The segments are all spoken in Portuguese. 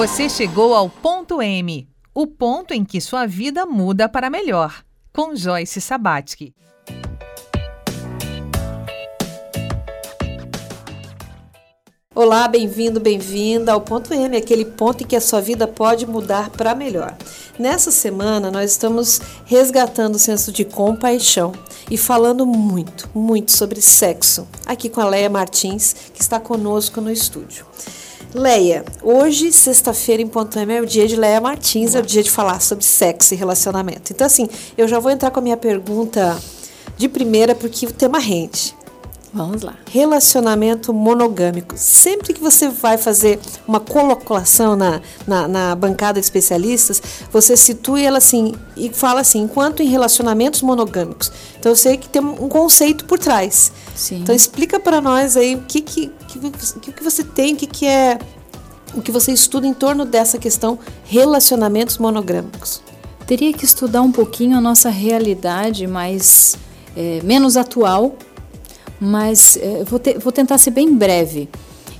Você chegou ao ponto M, o ponto em que sua vida muda para melhor, com Joyce Sabatsky. Olá, bem-vindo, bem-vinda ao ponto M, aquele ponto em que a sua vida pode mudar para melhor. Nessa semana, nós estamos resgatando o senso de compaixão e falando muito, muito sobre sexo, aqui com a Leia Martins, que está conosco no estúdio. Leia, hoje, sexta-feira, em Ponto M, é o dia de Leia Martins, é o dia de falar sobre sexo e relacionamento. Então, assim, eu já vou entrar com a minha pergunta de primeira, porque o tema rende. Vamos lá. Relacionamento monogâmico. Sempre que você vai fazer uma colocação na, na, na, bancada de especialistas, você situa ela assim e fala assim, enquanto em relacionamentos monogâmicos. Então eu sei que tem um conceito por trás. Sim. Então explica para nós aí o que, que, que, que você tem, o que, que é o que você estuda em torno dessa questão relacionamentos monogâmicos. Teria que estudar um pouquinho a nossa realidade mais é, menos atual mas é, vou, te, vou, tentar ser bem breve.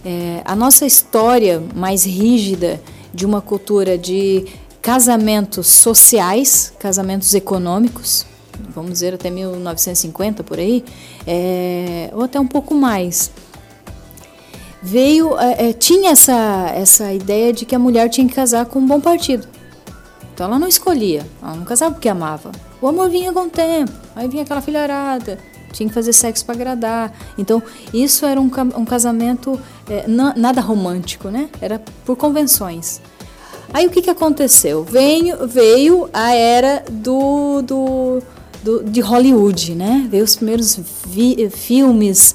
É, a nossa história mais rígida de uma cultura de casamentos sociais, casamentos econômicos, vamos dizer até 1950 por aí, é, ou até um pouco mais. Veio, é, é, tinha essa, essa ideia de que a mulher tinha que casar com um bom partido. Então ela não escolhia, ela não casava porque amava. O amor vinha com o tempo, aí vinha aquela filharada, tinha que fazer sexo para agradar. Então, isso era um, um casamento é, nada romântico, né? Era por convenções. Aí o que, que aconteceu? Veio, veio a era do, do, do de Hollywood, né? Veio os primeiros vi, filmes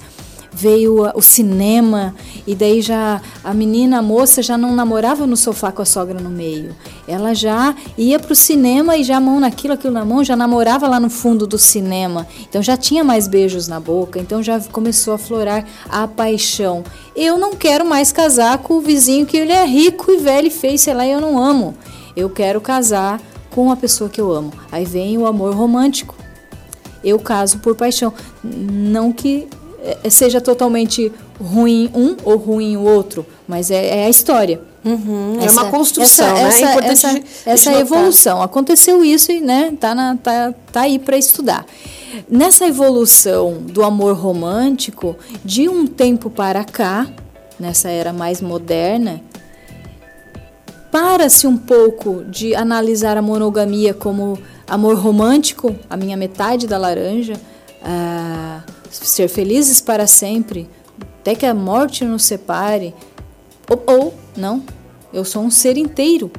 veio o cinema e daí já a menina, a moça já não namorava no sofá com a sogra no meio. Ela já ia para o cinema e já mão naquilo, aquilo na mão, já namorava lá no fundo do cinema. Então já tinha mais beijos na boca, então já começou a florar a paixão. Eu não quero mais casar com o vizinho que ele é rico e velho e feio, sei lá, e eu não amo. Eu quero casar com a pessoa que eu amo. Aí vem o amor romântico. Eu caso por paixão. Não que seja totalmente ruim um ou ruim o outro, mas é, é a história. Uhum, essa, é uma construção, essa, né? É essa, essa, essa evolução. Aconteceu isso e né, tá, na, tá, tá aí para estudar. Nessa evolução do amor romântico, de um tempo para cá, nessa era mais moderna, para-se um pouco de analisar a monogamia como amor romântico, a minha metade da laranja, ah, ser felizes para sempre, até que a morte nos separe. Ou, ou não, eu sou um ser inteiro.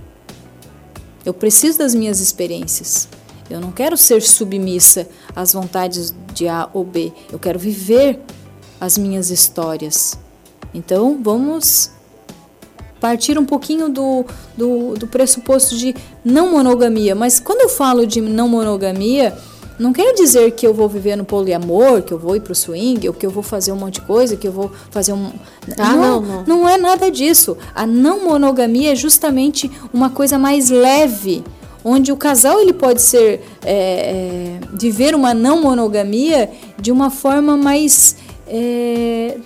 Eu preciso das minhas experiências. Eu não quero ser submissa às vontades de A ou B. Eu quero viver as minhas histórias. Então, vamos partir um pouquinho do, do, do pressuposto de não monogamia. Mas quando eu falo de não monogamia, não quer dizer que eu vou viver no poliamor, que eu vou ir pro swing, ou que eu vou fazer um monte de coisa, que eu vou fazer um. Ah, não, não, não. não é nada disso. A não monogamia é justamente uma coisa mais leve, onde o casal ele pode ser é, é, viver uma não monogamia de uma forma mais é,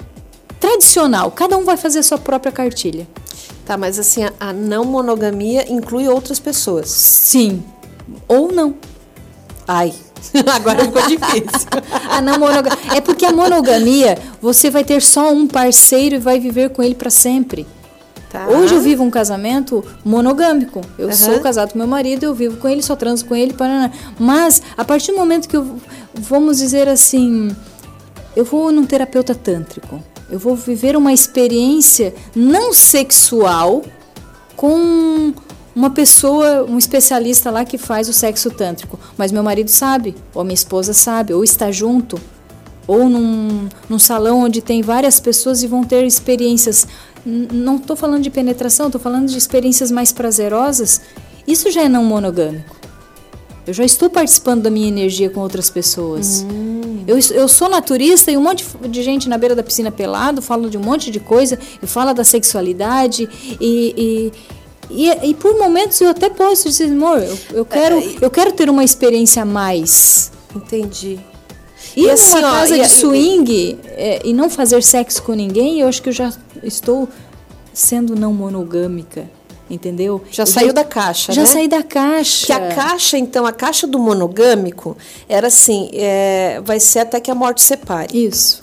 tradicional. Cada um vai fazer a sua própria cartilha. Tá, mas assim, a, a não monogamia inclui outras pessoas. Sim. Ou não. Ai, Agora ficou difícil. a não monogamia. É porque a monogamia, você vai ter só um parceiro e vai viver com ele para sempre. Tá. Hoje eu vivo um casamento monogâmico. Eu uhum. sou casado com meu marido, eu vivo com ele, só transo com ele. Para... Mas a partir do momento que eu, vamos dizer assim, eu vou num terapeuta tântrico, eu vou viver uma experiência não sexual com uma pessoa, um especialista lá que faz o sexo tântrico, mas meu marido sabe, ou minha esposa sabe, ou está junto, ou num, num salão onde tem várias pessoas e vão ter experiências. Não estou falando de penetração, estou falando de experiências mais prazerosas. Isso já é não monogâmico. Eu já estou participando da minha energia com outras pessoas. Hum. Eu, eu sou naturista e um monte de gente na beira da piscina pelado fala de um monte de coisa e fala da sexualidade e, e e, e por momentos eu até posso dizer, amor, eu, eu quero, é, eu quero ter uma experiência a mais. Entendi. E, e assim, numa casa ó, de swing e, é, e não fazer sexo com ninguém, eu acho que eu já estou sendo não monogâmica. entendeu? Já saiu da caixa, já né? saí da caixa. Que a caixa, então, a caixa do monogâmico era assim, é, vai ser até que a morte separe. Isso.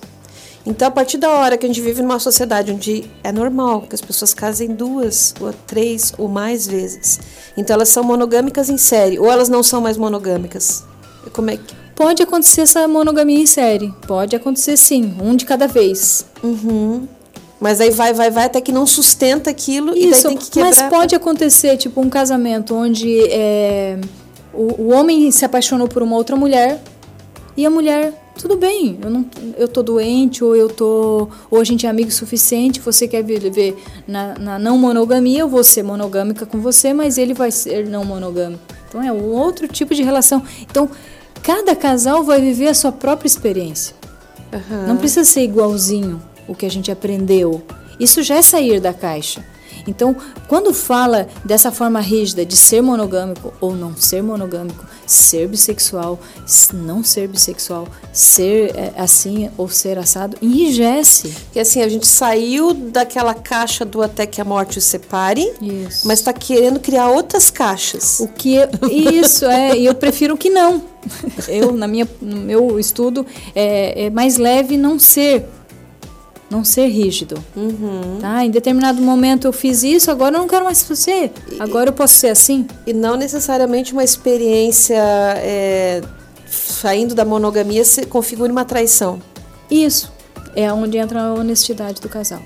Então, a partir da hora que a gente vive numa sociedade onde é normal que as pessoas casem duas, ou três, ou mais vezes. Então, elas são monogâmicas em série, ou elas não são mais monogâmicas. Como é que... Pode acontecer essa monogamia em série. Pode acontecer sim, um de cada vez. Uhum. Mas aí vai, vai, vai, até que não sustenta aquilo Isso, e daí tem que quebrar. mas pode acontecer, tipo, um casamento onde é, o, o homem se apaixonou por uma outra mulher e a mulher, tudo bem, eu, não, eu tô doente, ou eu tô. Ou a gente é amigo suficiente, você quer viver na, na não monogamia, eu vou ser monogâmica com você, mas ele vai ser não monogâmico. Então é um outro tipo de relação. Então, cada casal vai viver a sua própria experiência. Uhum. Não precisa ser igualzinho o que a gente aprendeu. Isso já é sair da caixa. Então, quando fala dessa forma rígida de ser monogâmico ou não ser monogâmico, ser bissexual, não ser bissexual, ser é, assim ou ser assado, enrijece. Que assim, a gente saiu daquela caixa do até que a morte os separe, Isso. mas está querendo criar outras caixas. O que eu- isso é, e eu prefiro que não. Eu na minha no meu estudo é, é mais leve não ser não ser rígido. Tá? Em determinado momento eu fiz isso, agora eu não quero mais fazer. Agora eu posso ser assim? E não necessariamente uma experiência é, saindo da monogamia se configure uma traição. Isso é onde entra a honestidade do casal.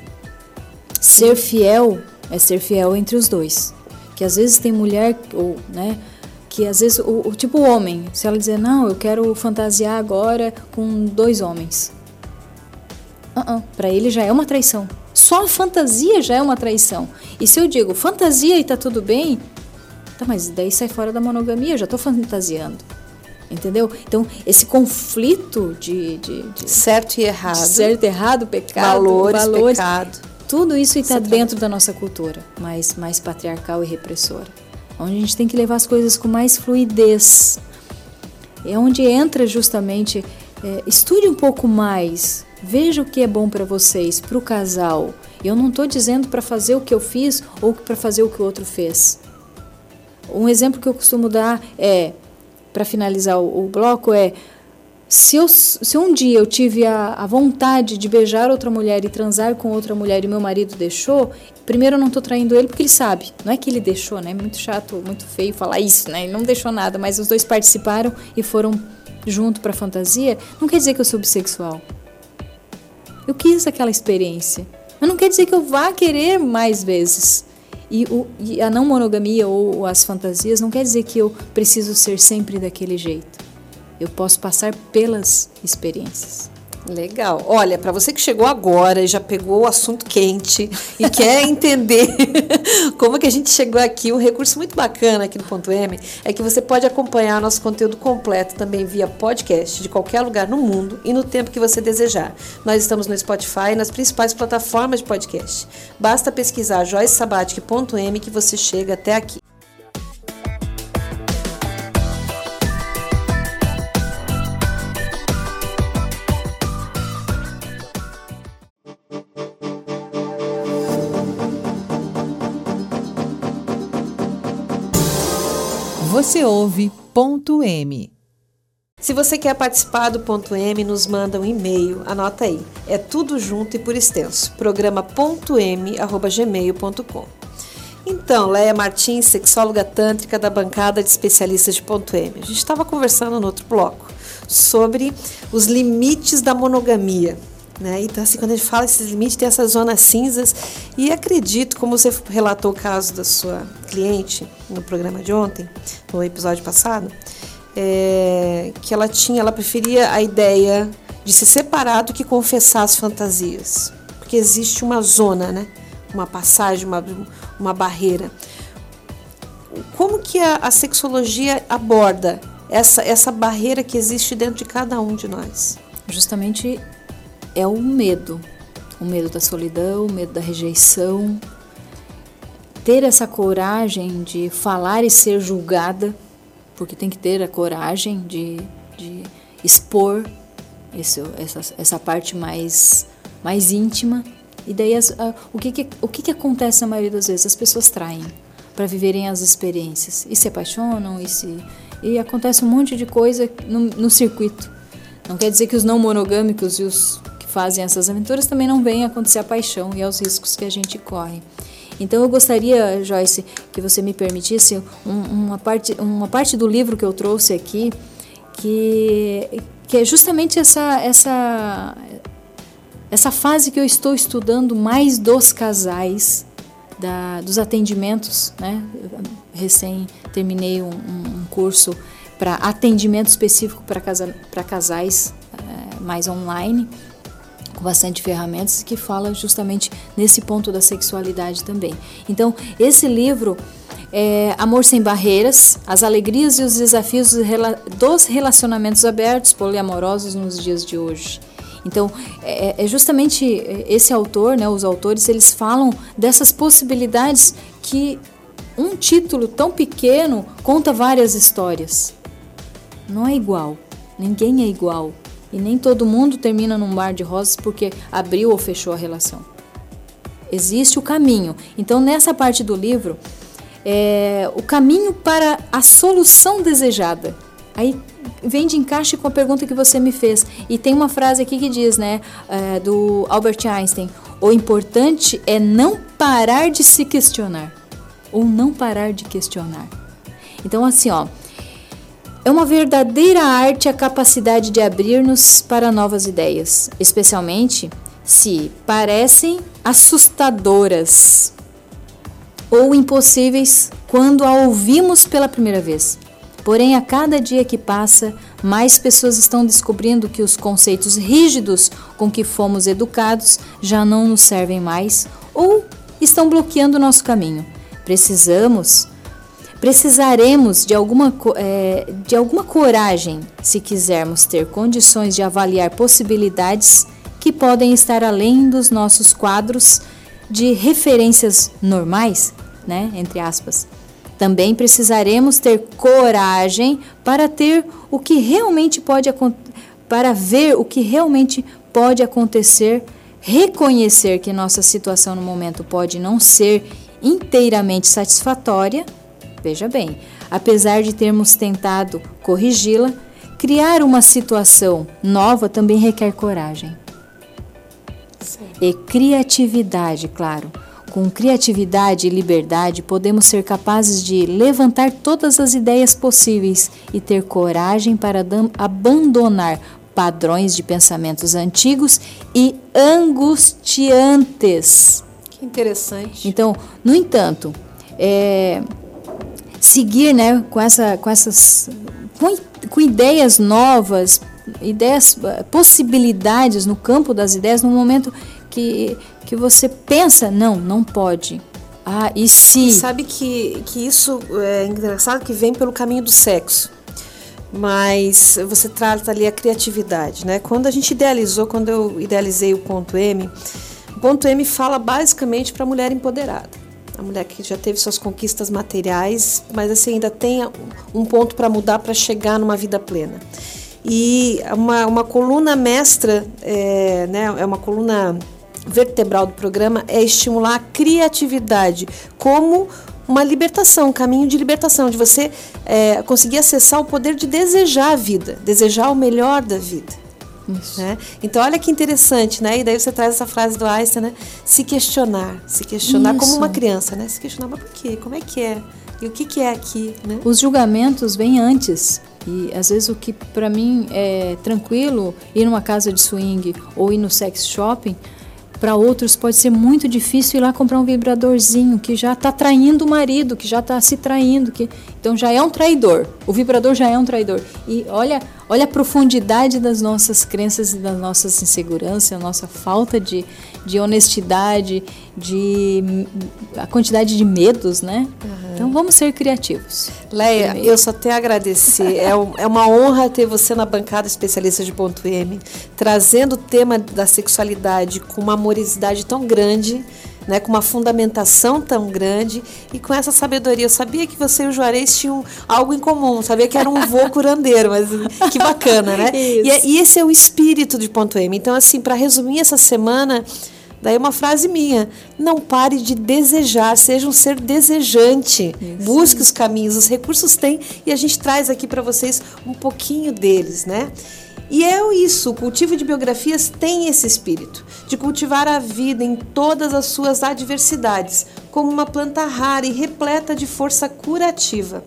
Ser fiel é ser fiel entre os dois. Que às vezes tem mulher, ou, né, que às vezes, o, o tipo homem, se ela dizer, não, eu quero fantasiar agora com dois homens. Uh para ele já é uma traição. Só a fantasia já é uma traição. E se eu digo fantasia e tá tudo bem, tá, mas daí sai fora da monogamia, já tô fantasiando. Entendeu? Então, esse conflito de, de, de Certo e errado. certo, errado, pecado, valores, valores, pecado. tudo isso está dentro da nossa cultura, mais, mais patriarcal e repressora. Onde a gente tem que levar as coisas com mais fluidez. É onde entra justamente, é, estude um pouco mais, veja o que é bom para vocês, para o casal. Eu não estou dizendo para fazer o que eu fiz ou para fazer o que o outro fez. Um exemplo que eu costumo dar é, para finalizar o, o bloco, é se, eu, se um dia eu tive a, a vontade de beijar outra mulher e transar com outra mulher e meu marido deixou, primeiro eu não estou traindo ele porque ele sabe. Não é que ele deixou, né? Muito chato, muito feio falar isso, né? Ele não deixou nada, mas os dois participaram e foram junto para fantasia. Não quer dizer que eu sou bissexual. Eu quis aquela experiência. Mas não quer dizer que eu vá querer mais vezes. E, o, e a não monogamia ou as fantasias não quer dizer que eu preciso ser sempre daquele jeito. Eu posso passar pelas experiências. Legal. Olha, para você que chegou agora e já pegou o assunto quente e quer entender como que a gente chegou aqui, um recurso muito bacana aqui no Ponto M é que você pode acompanhar nosso conteúdo completo também via podcast de qualquer lugar no mundo e no tempo que você desejar. Nós estamos no Spotify e nas principais plataformas de podcast. Basta pesquisar joycesabatic.m que você chega até aqui. Você ouve ponto M. Se você quer participar do ponto M, nos manda um e-mail, anota aí. É tudo junto e por extenso. programa.m@gmail.com. Então, Leia Martins, sexóloga tântrica da bancada de especialistas de ponto M. A gente estava conversando no outro bloco sobre os limites da monogamia. Né? Então, assim, quando a gente fala esses limites, tem essas zonas cinzas. E acredito, como você relatou o caso da sua cliente no programa de ontem, no episódio passado, é, que ela tinha, ela preferia a ideia de se separar do que confessar as fantasias. Porque existe uma zona, né? Uma passagem, uma, uma barreira. Como que a, a sexologia aborda essa, essa barreira que existe dentro de cada um de nós? Justamente é o medo. O medo da solidão, o medo da rejeição. Ter essa coragem de falar e ser julgada, porque tem que ter a coragem de, de expor esse, essa, essa parte mais, mais íntima. E daí as, a, o, que, que, o que, que acontece na maioria das vezes? As pessoas traem. para viverem as experiências. E se apaixonam, e, se, e acontece um monte de coisa no, no circuito. Não quer dizer que os não monogâmicos e os fazem essas aventuras também não veem acontecer a paixão e aos riscos que a gente corre. Então eu gostaria, Joyce, que você me permitisse um, uma, parte, uma parte do livro que eu trouxe aqui, que, que é justamente essa, essa, essa fase que eu estou estudando mais dos casais, da, dos atendimentos, né? Recém terminei um, um curso para atendimento específico para casa, casais, é, mais online com bastante ferramentas que fala justamente nesse ponto da sexualidade também. Então, esse livro é Amor Sem Barreiras, as alegrias e os desafios dos relacionamentos abertos poliamorosos nos dias de hoje. Então, é, é justamente esse autor, né, os autores, eles falam dessas possibilidades que um título tão pequeno conta várias histórias. Não é igual, ninguém é igual. E nem todo mundo termina num bar de rosas porque abriu ou fechou a relação. Existe o caminho. Então, nessa parte do livro, é o caminho para a solução desejada. Aí vem de encaixe com a pergunta que você me fez. E tem uma frase aqui que diz, né, é, do Albert Einstein: o importante é não parar de se questionar. Ou não parar de questionar. Então, assim, ó, é uma verdadeira arte a capacidade de abrir-nos para novas ideias, especialmente se parecem assustadoras ou impossíveis quando a ouvimos pela primeira vez. Porém, a cada dia que passa, mais pessoas estão descobrindo que os conceitos rígidos com que fomos educados já não nos servem mais ou estão bloqueando o nosso caminho. Precisamos Precisaremos de alguma, é, de alguma coragem se quisermos ter condições de avaliar possibilidades que podem estar além dos nossos quadros de referências normais, né, entre aspas. Também precisaremos ter coragem para ter o que realmente pode para ver o que realmente pode acontecer, reconhecer que nossa situação no momento pode não ser inteiramente satisfatória Veja bem, apesar de termos tentado corrigi-la, criar uma situação nova também requer coragem. Sim. E criatividade, claro. Com criatividade e liberdade, podemos ser capazes de levantar todas as ideias possíveis e ter coragem para abandonar padrões de pensamentos antigos e angustiantes. Que interessante. Então, no entanto, é, seguir né, com, essa, com essas com, com ideias novas, ideias, possibilidades no campo das ideias, no momento que, que você pensa, não, não pode. Ah, e se. Sabe que, que isso é engraçado que vem pelo caminho do sexo. Mas você trata ali a criatividade, né? Quando a gente idealizou, quando eu idealizei o ponto M, o ponto M fala basicamente para a mulher empoderada a mulher que já teve suas conquistas materiais, mas assim ainda tem um ponto para mudar para chegar numa vida plena. E uma, uma coluna mestra, é, né, é uma coluna vertebral do programa é estimular a criatividade como uma libertação, um caminho de libertação, de você é, conseguir acessar o poder de desejar a vida, desejar o melhor da vida. Né? Então, olha que interessante, né? E daí você traz essa frase do Einstein, né? Se questionar, se questionar Isso. como uma criança, né? Se questionar, mas por quê? Como é que é? E o que, que é aqui, né? Os julgamentos vêm antes. E às vezes o que para mim é tranquilo ir numa casa de swing ou ir no sex shopping, para outros pode ser muito difícil ir lá comprar um vibradorzinho que já está traindo o marido, que já está se traindo, que então já é um traidor. O vibrador já é um traidor. E olha, olha a profundidade das nossas crenças e das nossas inseguranças, a nossa falta de, de honestidade, de a quantidade de medos, né? Uhum. Então vamos ser criativos. Leia, Primeiro. eu só tenho a agradecer. é, um, é uma honra ter você na bancada especialista de ponto M, trazendo o tema da sexualidade com uma amorosidade tão grande né, com uma fundamentação tão grande e com essa sabedoria. Eu sabia que você e o Juarez tinham algo em comum, sabia que era um vô curandeiro, mas que bacana, né? E, é, e, esse é o espírito de Ponto M. Então, assim, para resumir essa semana, Daí uma frase minha: não pare de desejar, seja um ser desejante. Isso. Busque os caminhos, os recursos tem e a gente traz aqui para vocês um pouquinho deles, né? E é isso, o cultivo de biografias tem esse espírito, de cultivar a vida em todas as suas adversidades, como uma planta rara e repleta de força curativa.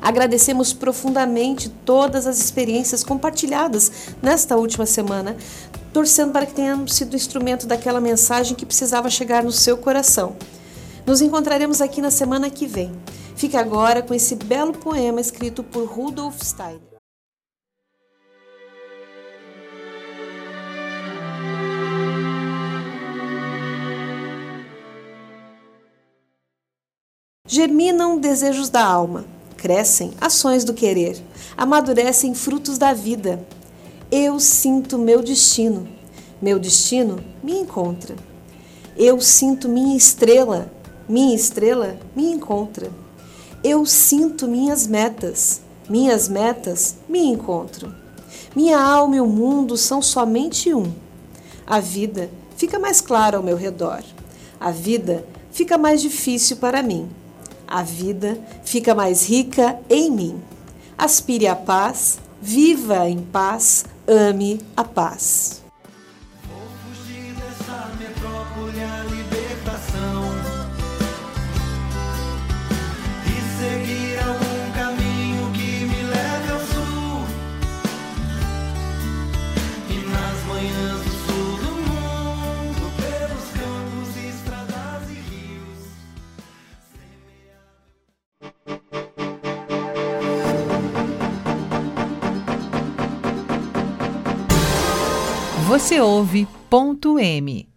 Agradecemos profundamente todas as experiências compartilhadas nesta última semana, torcendo para que tenhamos sido instrumento daquela mensagem que precisava chegar no seu coração. Nos encontraremos aqui na semana que vem. Fique agora com esse belo poema escrito por Rudolf Steiner. Germinam desejos da alma, crescem ações do querer, amadurecem frutos da vida. Eu sinto meu destino, meu destino me encontra. Eu sinto minha estrela, minha estrela me encontra. Eu sinto minhas metas, minhas metas me encontram. Minha alma e o mundo são somente um. A vida fica mais clara ao meu redor. A vida fica mais difícil para mim a vida fica mais rica em mim. Aspire a paz, viva em paz, ame a paz. Vou fugir dessa metrópole libertação Você.